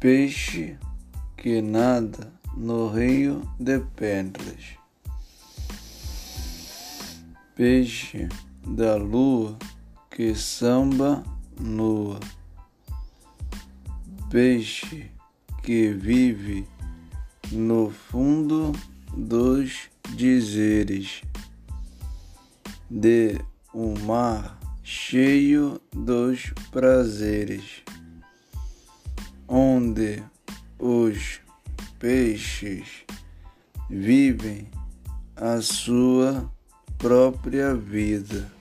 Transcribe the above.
Peixe que nada no rio de pedras. Peixe da lua que samba nua. Peixe que vive no fundo dos dizeres de um mar cheio dos prazeres onde os peixes vivem a sua própria vida.